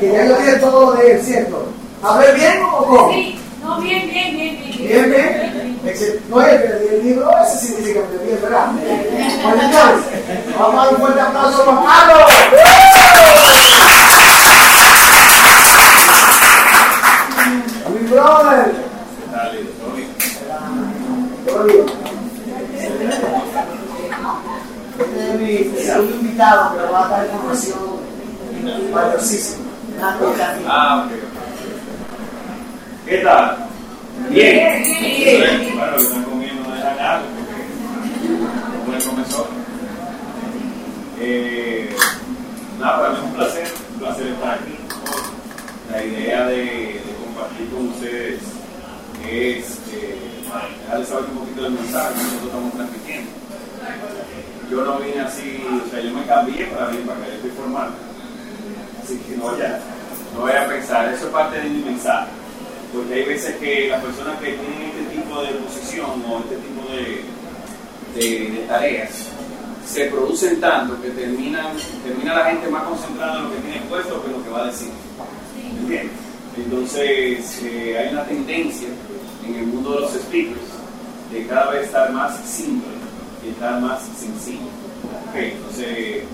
que ya yo dije todo de él, ¿cierto? ¿Hablé bien o cómo? Sí, no, bien, bien, bien, bien. Bien, bien. No es el, el libro, ese dice que bien, ¿verdad? Bueno, entonces, vamos a dar un fuerte aplauso a Carlos. A mi brother. Dale, todo bien. Todo bien. Este es mi segundo invitado, pero va a dar información valiosísima. Nada que. Ah. ¿Qué tal? Bien. Bien. Bueno, lo que están comiendo no dejan algo porque como el profesor. Eh, nada, para mí es un placer, placer estar aquí. La idea de, de compartir con ustedes es eh, dejarles saber un poquito del mensaje que nosotros estamos transmitiendo. Yo no vine así, o sea, yo me cambié para venir para acá, yo estoy formal. Así que no vaya, no vaya a pensar, eso es parte de mi mensaje. Porque hay veces que las personas que tienen este tipo de posición o este tipo de, tareas se producen tanto que terminan, termina la gente más concentrada en lo que tiene puesto que en lo que va a decir. Entonces eh, hay una tendencia en el mundo de los speakers de cada vez estar más simple y estar más sencillo. Ok, entonces, eh,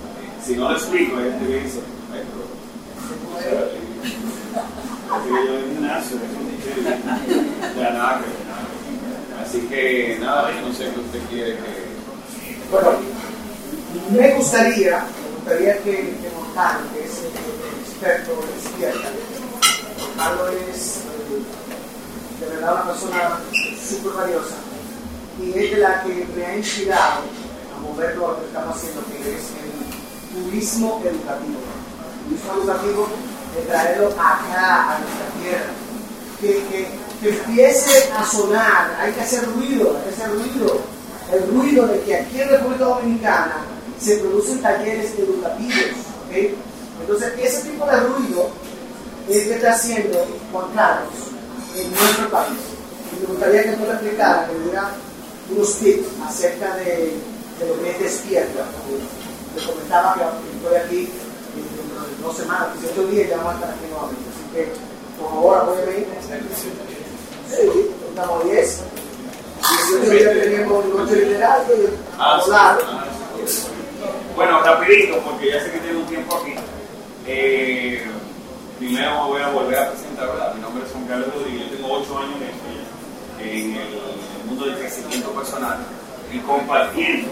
si no lo explico, hay gente que dice, "Ay, pero, espérate, Así que nada yo no sé qué usted quiere que. Bueno, me gustaría, me gustaría que, que Montano, que es el, experto en izquierda, Montano es de verdad una persona súper valiosa y es de la que me ha inspirado a mover lo que estamos haciendo, que es el turismo educativo. Turismo educativo de traerlo acá, a nuestra tierra. Que, que, que empiece a sonar, hay que hacer ruido, hay que hacer ruido el ruido de que aquí en República Dominicana se producen talleres educativos. ¿ok? Entonces, ese tipo de ruido es que está haciendo Juan Carlos en nuestro país. Y me gustaría que tú le explicaras, que diera unos tips acerca de, de lo que es despierta. Le comentaba que estoy aquí dos semanas, 18 días, ya vamos a estar aquí nuevamente. Así que, por favor, apóyame. Sí, estamos 10. 18 días tenemos noche y hablar. Ah. Bueno, rapidito, porque ya sé que tiene un tiempo aquí. Eh, primero me voy a volver a presentar, ¿verdad? Mi nombre es Juan Carlos Rodríguez, yo tengo 8 años en ya, en el mundo del crecimiento personal y compartiendo,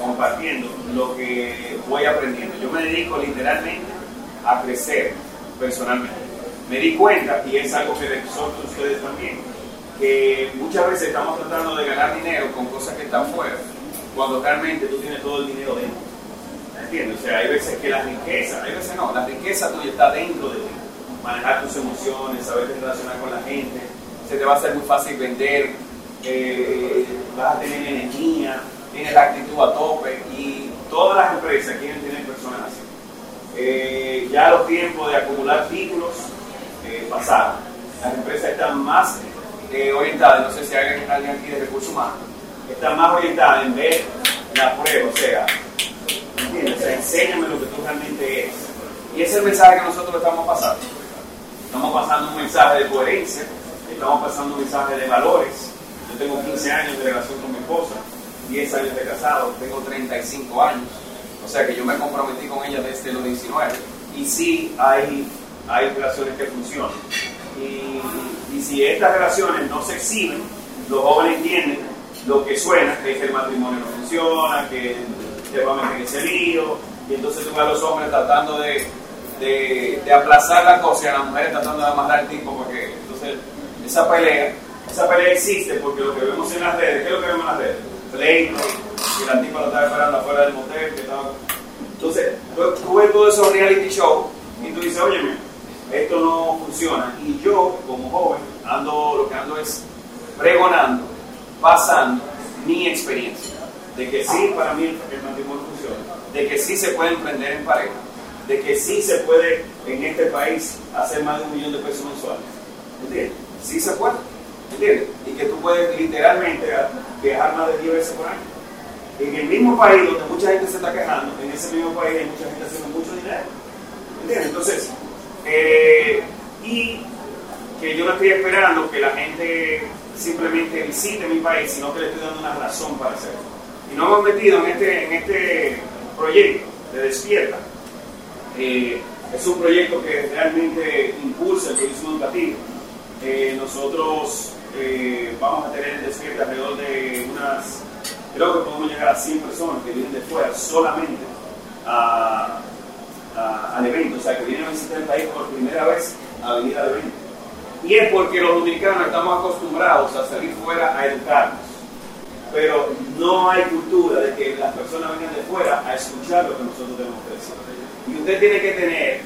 compartiendo lo que voy aprendiendo. Yo me dedico literalmente a crecer personalmente. Me di cuenta, y es algo que a ustedes también, que muchas veces estamos tratando de ganar dinero con cosas que están fuera, cuando realmente tú tienes todo el dinero dentro. ¿Entiendes? O sea, hay veces que la riqueza, hay veces no, la riqueza tuya está dentro de ti. Manejar tus emociones, saber relacionar con la gente, se te va a hacer muy fácil vender, eh, vas a tener energía, tienes la actitud a tope y todas las empresas quieren tener personas así. Eh, ya los tiempos de acumular títulos eh, pasaron. Las empresas están más eh, orientadas, no sé si hay alguien, aquí de recursos humanos, están más orientadas en ver la prueba, o sea, ¿entiendes? O sea, enséñame lo que tú realmente eres. Y ese es el mensaje que nosotros estamos pasando. Estamos pasando un mensaje de coherencia, estamos pasando un mensaje de valores. Yo tengo 15 años de relación con mi esposa, 10 años de casado, tengo 35 años. O sea que yo me comprometí con ella desde los 19. Y sí hay, hay relaciones que funcionan. Y, y si estas relaciones no se exhiben, los jóvenes entienden lo que suena, que es el matrimonio no funciona, que te va a meter en ese lío, y entonces tú ves a los hombres tratando de, de, de aplazar la cosa y a las mujeres tratando de amarrar el tipo, porque entonces esa pelea, esa pelea existe porque lo que vemos en las redes, ¿qué es lo que vemos en las redes? Pleito, que la tipa lo estaba esperando afuera del motel, que estaba... Entonces, tú, tú ves todos esos reality shows y tú dices, oye, esto no funciona. Y yo, como joven, ando, lo que ando es pregonando, pasando mi experiencia. De que sí, para mí el matrimonio funciona. De que sí se puede emprender en pareja. De que sí se puede en este país hacer más de un millón de pesos mensuales. ¿Entiendes? Sí se puede. ¿Entiendes? Y que tú puedes literalmente viajar más de 10 veces por año. En el mismo país donde mucha gente se está quejando, en ese mismo país hay mucha gente haciendo mucho dinero. ¿Entiendes? Entonces, Eh, y que yo no estoy esperando que la gente simplemente visite mi país, sino que le estoy dando una razón para hacerlo. Y nos hemos metido en este, en este proyecto de Despierta. Eh, es un proyecto que realmente impulsa el turismo educativo. Eh, nosotros eh, vamos a tener en Despierta alrededor de unas, creo que podemos llegar a 100 personas que vienen de fuera solamente al evento, o sea, que vienen a visitar el país por primera vez a venir al evento. Y es porque los dominicanos estamos acostumbrados a salir fuera a educarnos. Pero no hay cultura de que las personas vengan de fuera a escuchar lo que nosotros tenemos que decir. Y usted tiene que tener,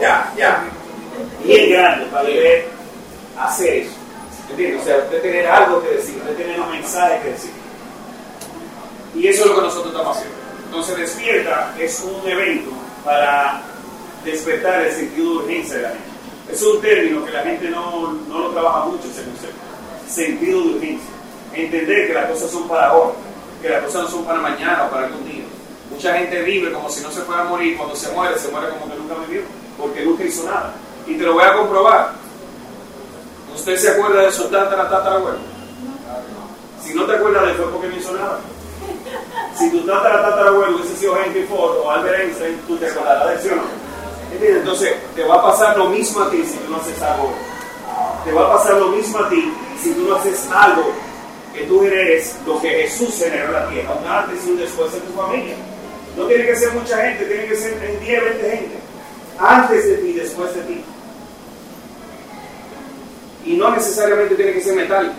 ya, ya, bien grande para poder hacer eso. ¿Entiendes? O sea, usted tener algo que decir, usted tener un mensaje que decir. Y eso es lo que nosotros estamos haciendo. Entonces, Despierta es un evento para despertar el sentido de urgencia de la gente. Es un término que la gente no, no lo trabaja mucho, ese concepto. Sentido de urgencia. Entender que las cosas son para ahora, que las cosas no son para mañana o para algún día. Mucha gente vive como si no se fuera a morir, cuando se muere, se muere como que nunca vivió, porque nunca hizo nada. Y te lo voy a comprobar. ¿Usted se acuerda de su tatara, tatarabuelo? Si no te acuerdas de él fue porque no hizo nada. Si tu tatara, tatarabuelo hubiese sido Henry Ford o Albert Einstein, tú te acordarás de eso o no. ¿Entiendes? Entonces, te va a pasar lo mismo a ti si tú no haces algo. Te va a pasar lo mismo a ti si tú no haces algo que tú eres lo que Jesús generó en la tierra, un antes y un después en tu familia. No tiene que ser mucha gente, tiene que ser en 10, 20 gente. Antes de ti, después de ti. Y no necesariamente tiene que ser metálico.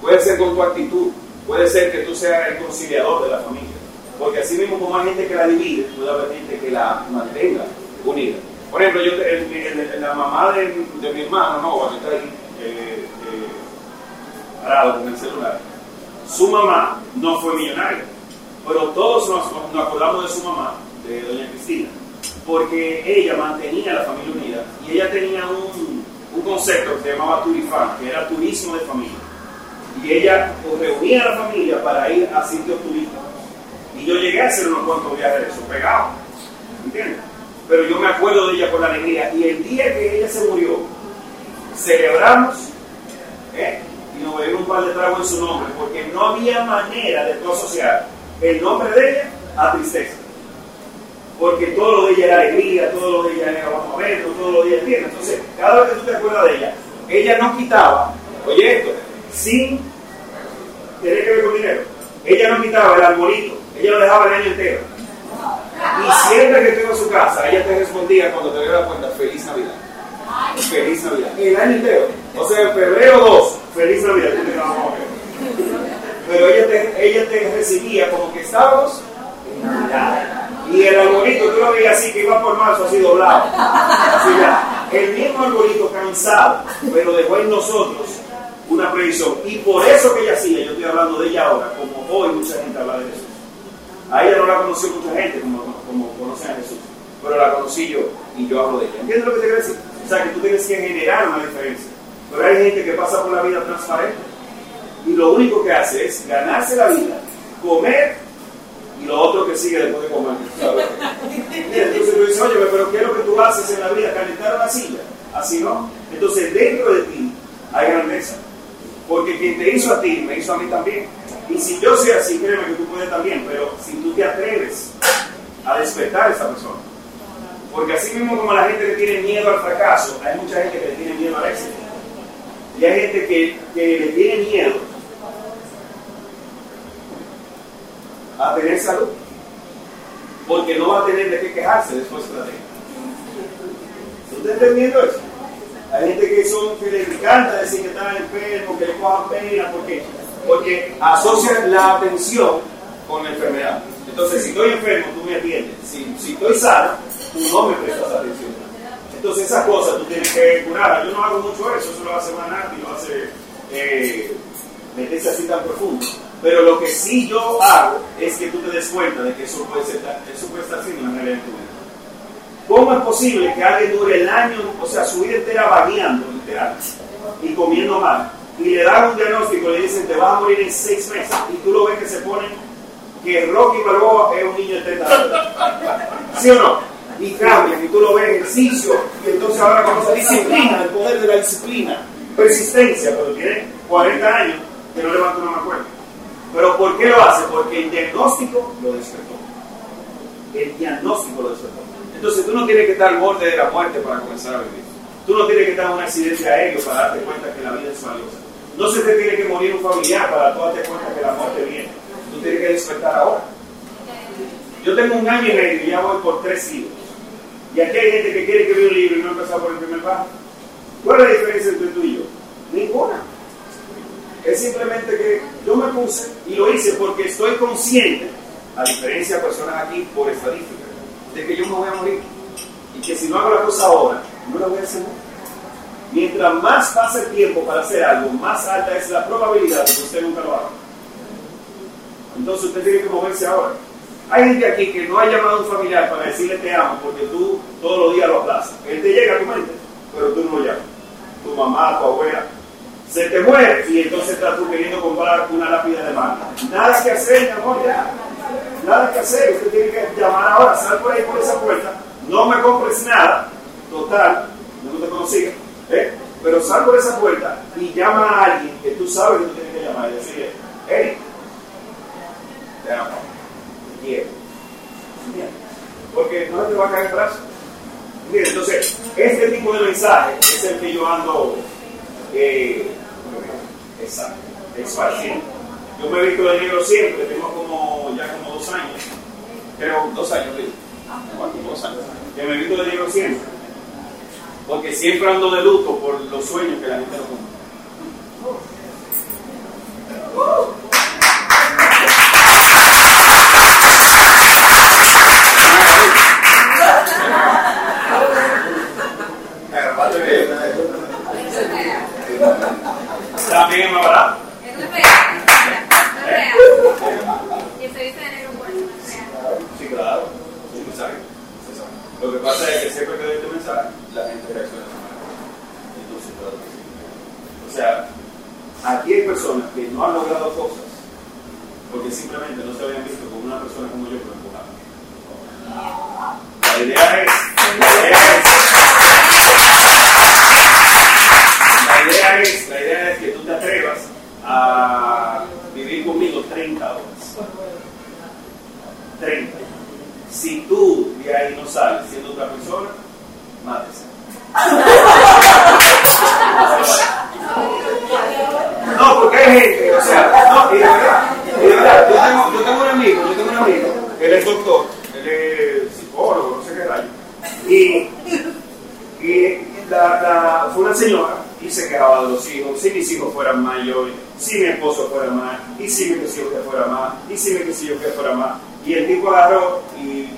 Puede ser con tu actitud. Puede ser que tú seas el conciliador de la familia. Porque así mismo como hay gente que la divide, puede haber gente que la mantenga unida. Por ejemplo, yo, el, el, la mamá de, mi hermano, no, que está ahí, eh, eh, parado con el celular, su mamá no fue millonaria, pero todos nos, acordamos de su mamá, de doña Cristina, porque ella mantenía la familia unida y ella tenía un, un concepto que se llamaba turifán, que era turismo de familia. Y ella reunía a la familia para ir a sitios turísticos. Y yo llegué a hacer unos cuantos viajes de eso, pegado. ¿Entiendes? pero yo me acuerdo de ella con la alegría. Y el día que ella se murió, celebramos ¿eh? y nos bebimos un par de tragos en su nombre, porque no había manera de tú asociar el nombre de ella a tristeza. Porque todo lo de ella era alegría, todo lo de ella era vamos a ver, todo lo de ella entiende. Entonces, cada vez que tú te acuerdas de ella, ella no quitaba, oye esto, sin tener que ver con dinero, ella no quitaba el arbolito, ella lo dejaba el año entero. Y siempre que estuvo en su casa, ella te respondía cuando te dio la cuenta, feliz Navidad. Feliz Navidad. El año entero. O sea, en febrero 2, feliz Navidad. Pero ella te, ella te recibía como que estábamos. Y el arbolito, tú lo veías así, que iba por marzo así doblado. Así ya. El mismo arbolito cansado, pero dejó en nosotros una previsión. Y por eso que ella hacía, yo estoy hablando de ella ahora, como hoy mucha gente habla de Jesús. A ella no la conoció mucha gente como, como conocen a Jesús, pero la conocí yo y yo hablo de ella. ¿Entiendes lo que te quiero decir? O sea, que tú tienes que generar una diferencia. Pero hay gente que pasa por la vida transparente y lo único que hace es ganarse la vida, comer y lo otro que sigue después de comer. ¿sabes? Entonces tú dices, oye, pero ¿qué es lo que tú haces en la vida? Calentar una silla. Así no. Entonces dentro de ti hay grandeza. Porque quien te hizo a ti, me hizo a mí también. Y si yo soy así, créeme que tú puedes también, pero si tú te atreves a despertar a esa persona. Porque así mismo como la gente que tiene miedo al fracaso, hay mucha gente que le tiene miedo al éxito. Y hay gente que, que le tiene miedo a tener salud. Porque no va a tener de qué quejarse después de la. ¿Usted está entendiendo eso? Hay gente que son que les encanta decir que están enfermos, que le cojan pena, porque porque asocian la atención con la enfermedad. Entonces, si estoy enfermo, tú me atiendes. Si, si estoy sano, tú no me prestas atención. Entonces, esas cosas tú tienes que curar. Yo no hago mucho eso, eso lo hace Manati, lo hace eh, meterse así tan profundo. Pero lo que sí yo hago es que tú te des cuenta de que eso puede, ser, eso puede estar siendo una realidad en tu vida. ¿Cómo es posible que alguien dure el año, o sea, su vida entera vagueando, literal, y comiendo mal? y le dan un diagnóstico, le dicen te vas a morir en seis meses, y tú lo ves que se pone que Rocky Balboa es un niño de 30 años. ¿Sí o no? y cambian, y tú lo ves ejercicio, y entonces ahora conoce disciplina, el poder de la disciplina, persistencia, pero tiene 40 años que no levanta una cuenta. Pero ¿por qué lo hace? Porque el diagnóstico lo despertó. El diagnóstico lo despertó. Entonces tú no tienes que estar al borde de la muerte para comenzar a vivir. Tú no tienes que estar en un accidente aéreo para darte cuenta que la vida es valiosa. No se te tiene que morir un familiar para darte cuenta que la muerte viene. Tú tienes que despertar ahora. Yo tengo un año y medio y ya voy por tres libros. Y aquí hay gente que quiere escribir un libro y no ha empezado por el primer paso. ¿Cuál es la diferencia entre tú y yo? Ninguna. Es simplemente que yo me puse y lo hice porque estoy consciente, a diferencia de personas aquí por estadística, de que yo me voy a morir. Y que si no hago la cosa ahora, no la voy a hacer nunca. Mientras más pase el tiempo para hacer algo, más alta es la probabilidad de que usted nunca lo haga. Entonces usted tiene que moverse ahora. Hay gente aquí que no ha llamado a un familiar para decirle te amo porque tú todos los días lo aplazas. Él te llega a tu mente, pero tú no lo llamas. Tu mamá, tu abuela, se te muere y entonces estás tú queriendo comprar una lápida de mano. Nada que hacer, mi amor, ya. Nada que hacer. Usted tiene que llamar ahora, sal por ahí por esa puerta, no me compres nada, total, no te consigo. ¿eh? Pero sal por esa puerta y llama a alguien que tú sabes que tú tienes que llamar y decirle, hey, te amo, te quiero. Porque no te va a caer el brazo. Mire, entonces, este tipo de mensaje es el que yo ando eh, esparciendo. Yo me he visto de negro siempre, tengo como ya como dos años, creo dos años, dos años, que me he visto de negro siempre, porque siempre ando de luto por los sueños que la gente no cumple. También es más barato. Eso es real. Eso es real. Y se dice de negro bueno. es real. Sí, claro, es un mensaje. se sabe. Lo que pasa es que siempre que doy este mensaje, la gente reacciona de esa manera. Entonces, claro que sí. O sea, aquí hay personas que no han logrado cosas porque simplemente no se habían visto con una persona como yo que lo. La idea es, la idea es, la idea es, la idea es que tú te atrevas a vivir conmigo 30 horas. 30. Si tú de ahí no sales siendo otra persona, mátese. No, porque hay gente, o sea, no, y de verdad, y de verdad, yo tengo, yo tengo un amigo, yo tengo un amigo, él es doctor, él es psicólogo, no sé qué rayo, y, y la, la, fue una señora y se quejaba de los hijos, si mis hijos fueran mayores, si mi esposo fuera más, y si mi hijo que fuera más, y si mi yo que fuera más, y el tipo agarró y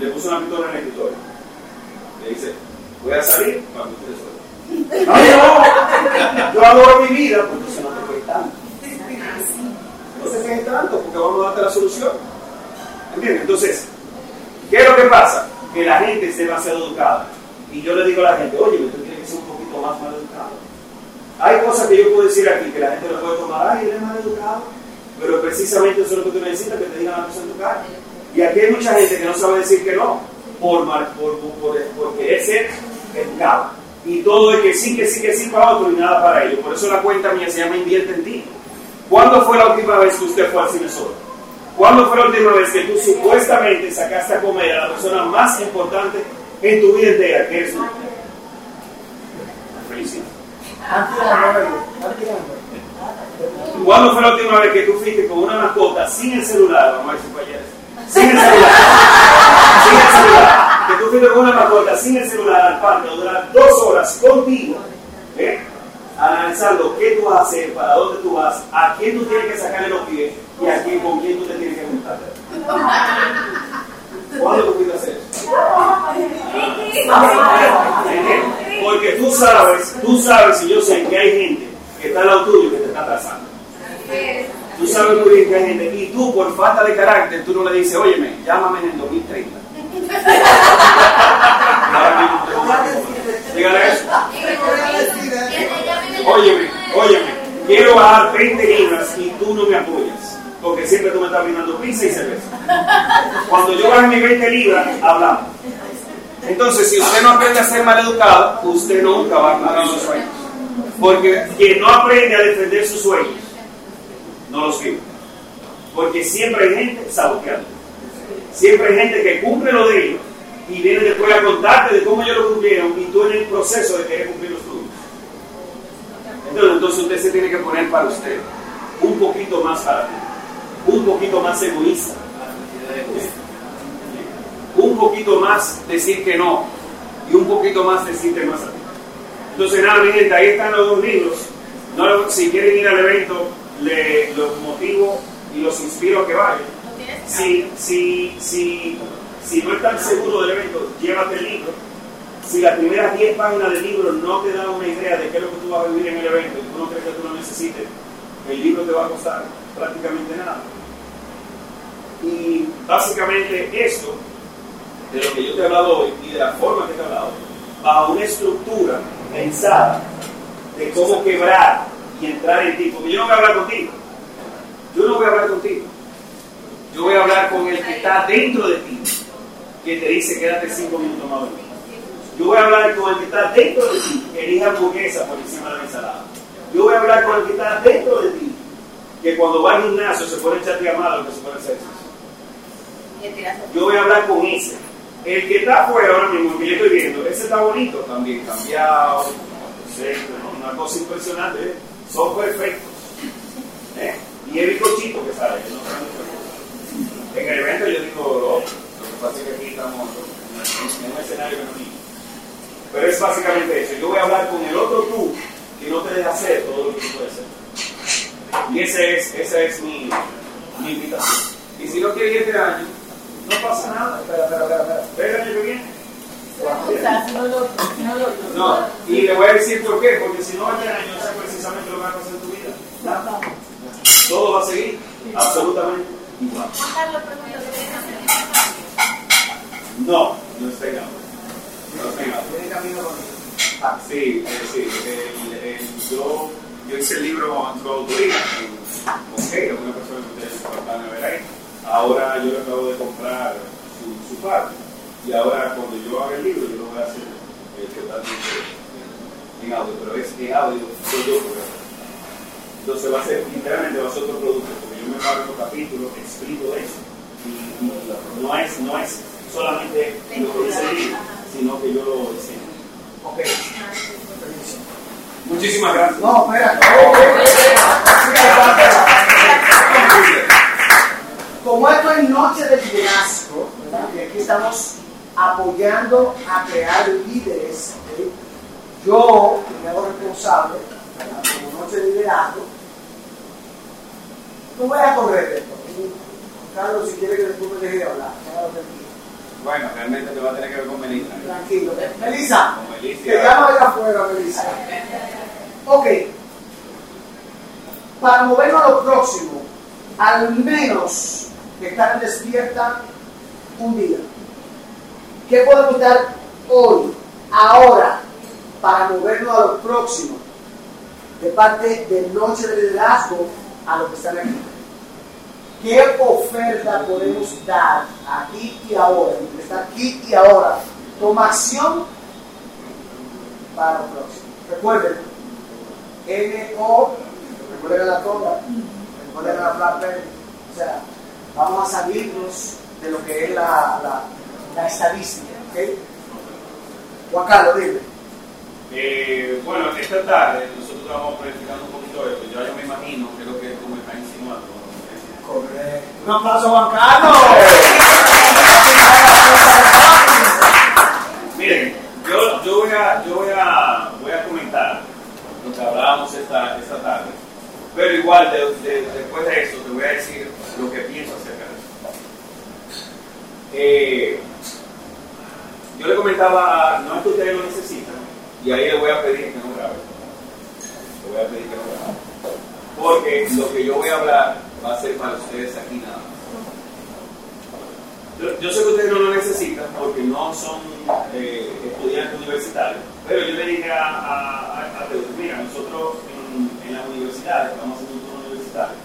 le puso una pistola en el escritorio, le dice, voy a salir cuando ustedes suelten. No, no, yo adoro mi vida, porque entonces no te quejes tanto. No te quejes tanto, porque vamos a darte la solución. ¿Entiendes? Entonces, ¿qué es lo que pasa? Que la gente es demasiado educada. Y yo le digo a la gente, oye, tú tienes que ser un poquito más mal educado. Hay cosas que yo puedo decir aquí que la gente lo puede tomar, ay, él es mal educado. Pero precisamente eso es lo que tú necesitas, que te digan la cosa en tu cara. Y aquí hay mucha gente que no sabe decir que no, por, mal- por, por, por querer ser educado. Y todo es que sí, que sí, que sí para otro y nada para ellos. Por eso la cuenta mía se llama Invierte en ti. ¿Cuándo fue la última vez que usted fue al cine solo? ¿Cuándo fue la última vez que tú supuestamente sacaste a comer a la persona más importante en tu vida entera, que eres tú? Felicidades. ¿Cuándo fue la última vez que tú fuiste con una mascota sin el celular? Si fue ayer. Sin el celular. sin el celular. Que tú fuiste con una mascota sin el celular al parque durar dos horas contigo. ¿eh? Analizando qué tú vas a hacer, para dónde tú vas, a quién tú tienes que sacarle los pies y a quién, con quién tú te tienes que juntar. ¿Cuándo tú a hacer. Porque tú sabes, tú sabes y yo sé que hay gente que está al lado tuyo que te está atrasando. Tú sabes muy bien que hay gente y tú por falta de carácter tú no le dices, óyeme, llámame en el 2030. Dígale eso. Óyeme, óyeme, quiero bajar 20 libras y tú no me apoyas. Porque siempre tú me estás brindando pizza y cerveza. Cuando yo baje mis 20 libras, hablamos. Entonces, si usted no aprende a ser maleducado, usted nunca va a cumplir sus sueños. Porque quien no aprende a defender sus sueños, no los vive. Porque siempre hay gente saboteando. Siempre hay gente que cumple lo de ellos y viene después a contarte de cómo ellos lo cumplieron y tú en el proceso de querer cumplir los Entonces, usted se tiene que poner para usted un poquito más para ti, un poquito más egoísta, un poquito más decir que no y un poquito más decirte más a ti. Entonces, nada, mi gente, ahí están los dos libros. No, si quieren ir al evento, le, los motivo y los inspiro a que vayan. Si, si, si, si no están seguros del evento, llévate el libro. Si las primeras 10 páginas del libro no te dan una idea de qué es lo que tú vas a vivir en el evento y tú no crees que tú lo necesites, el libro te va a costar prácticamente nada. Y básicamente esto, de lo que yo te he hablado hoy y de la forma que te he hablado, a una estructura pensada de cómo quebrar y entrar en ti. Porque yo no voy a hablar contigo. Yo no voy a hablar contigo. Yo voy a hablar con el que está dentro de ti, que te dice quédate cinco minutos más dormido. Yo voy a hablar con el que está dentro de ti, que elija hamburguesa por encima de la ensalada. Yo voy a hablar con el que está dentro de ti, que cuando va al gimnasio se pone echar llamada lo que se pone hacer Yo voy a hablar con ese. El que está afuera ahora mismo, que yo estoy viendo, ese está bonito también, cambiado, una cosa impresionante, ¿eh? son perfectos. ¿eh? Y el bizcochito que sale, que no En el evento yo digo, lo, lo que pasa es que aquí estamos en un escenario que no Pero es básicamente eso. Yo voy a hablar con el otro tú que no te deja hacer todo lo que tú puedes hacer. Y ese es, esa es mi, mi invitación. Y si no quieres ir este año, no pasa nada. Espera, espera, espera. Espera el año que viene. No, y le voy a decir por qué, porque si no este año, no sé precisamente lo que va a pasar en tu vida. Todo va a seguir absolutamente igual. No, no está en No está en Ah, sí, eh, sí. El, el, yo, yo hice el libro en su autoría, ok, una persona que ustedes van a ver ahí. Ahora yo le acabo de comprar su, su parte. Y ahora cuando yo haga el libro, yo lo voy a hacer eh, totalmente en audio, pero es en audio, soy yo Entonces va a ser, literalmente va a ser otro producto, porque yo me paro en los capítulos, explico eso. Y, y, no, es, no es solamente lo que dice el libro, sino que yo lo diseño. Ok. Muchísimas gracias. No, espera. Como esto es noche de liderazgo, y aquí estamos apoyando a crear líderes, yo me hago responsable, como noche de liderazgo, no voy a correr esto. Carlos, si quiere que después me deje de hablar, bueno, realmente te va a tener que ver con Melissa. Tranquilo. Melissa. Melissa. Te llamo allá afuera, Melissa. Ok. Para movernos a lo próximo, al menos estar despierta un día. ¿Qué podemos dar hoy, ahora, para movernos a lo próximo? De parte de Noche de Liderazgo a lo que están aquí. ¿Qué oferta podemos dar aquí y ahora? Está aquí y ahora. Toma acción para el próximo. Recuerden, N-O, recuerden la toma, recuerden la plata. O sea, vamos a salirnos de lo que es la, la, la estadística. ¿okay? Juan Carlos, dime. Eh, bueno, esta tarde nosotros estamos planificando un poquito esto. Yo ya me imagino que es lo que tú me estás insinuando un aplauso Juan Carlos. Miren, yo, yo, voy, a, yo voy, a, voy a comentar lo que hablábamos esta, esta tarde, igual después de eso te voy a decir lo que pienso acerca de eso. Eh, yo le comentaba, no es que ustedes lo necesitan, y ahí le voy a pedir que no grabe. Le voy a pedir que no grabe. Porque lo que yo voy a hablar va a ser para ustedes aquí nada más. Yo, sé que ustedes no lo necesitan porque no son eh, estudiantes universitarios, pero yo le dije a, a, mira, nosotros en, las universidades, vamos a hacer universitario,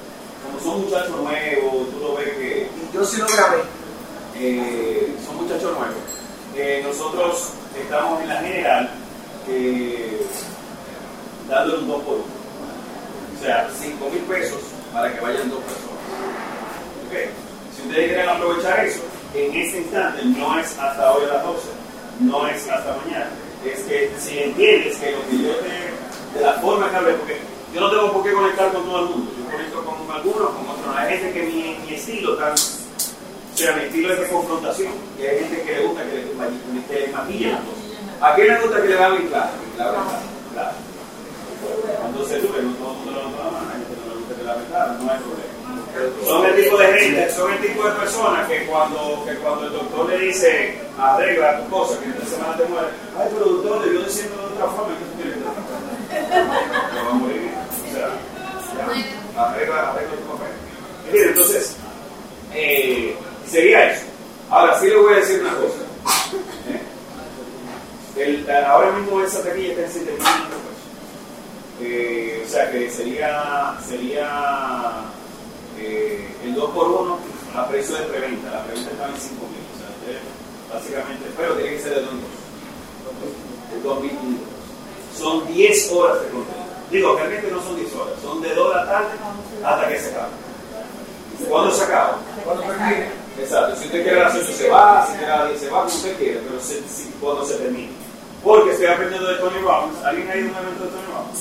como son muchachos nuevos, tú lo ves que... Y yo sí lo grabé. Eh, son muchachos nuevos. eh, nosotros estamos en la general eh, dándole un 2 por 1. O sea, 5 mil pesos para que vayan dos personas. ¿Ok? Si ustedes quieren aprovechar eso, en ese instante no es hasta hoy a las 12, no es hasta mañana. Es que si entiendes que lo que yo te, de la forma que hablé, porque yo no tengo por qué conectar con todo el mundo, Hay gente que mi, estilo tan o sea, mi estilo es de confrontación. Y hay gente que le gusta que le, que le maquille las cosas. ¿A quién le gusta que le hagan claro? Claro, claro. Cuando se sube, no todo el mundo le la mano, hay gente que no le gusta que le hagan claro, no hay problema. Son el tipo de gente, son el tipo de personas que cuando, que cuando el doctor le dice arregla tu cosa, que en esta semana te muere, ay, pero doctor, yo diciendo de otra forma, ¿qué tú quieres que te va a morir. O sea, ya, arregla, arregla tu papel. Entonces, eh, sería eso. Ahora sí le voy a decir una cosa. ¿eh? Ahora mismo esa taquilla está en 7 mil. Eh, o sea que sería, sería el 2 por 1 a precio de preventa. La preventa estaba en 5 mil. O sea, básicamente, pero tiene que ser de 2 de 2 mil Son 10 horas de contenido. Digo, realmente no son 10 horas, son de 2 de la tarde hasta que se acabe. ¿Cuándo se acaba? Cuando termine. Exacto, si usted quiere a las 8 se va, si quiere a las 10 se va, como usted quiere, pero se, si, cuando se termine. Porque estoy aprendiendo de Tony Robbins. ¿Alguien ha ido a un evento de Tony Robbins?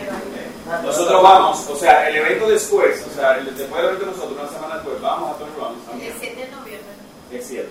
Eh, Nosotros vamos, o sea, el evento después, o sea, el, después del evento de nosotros, una semana después, vamos a Tony Robbins. El 7 de noviembre. Es cierto.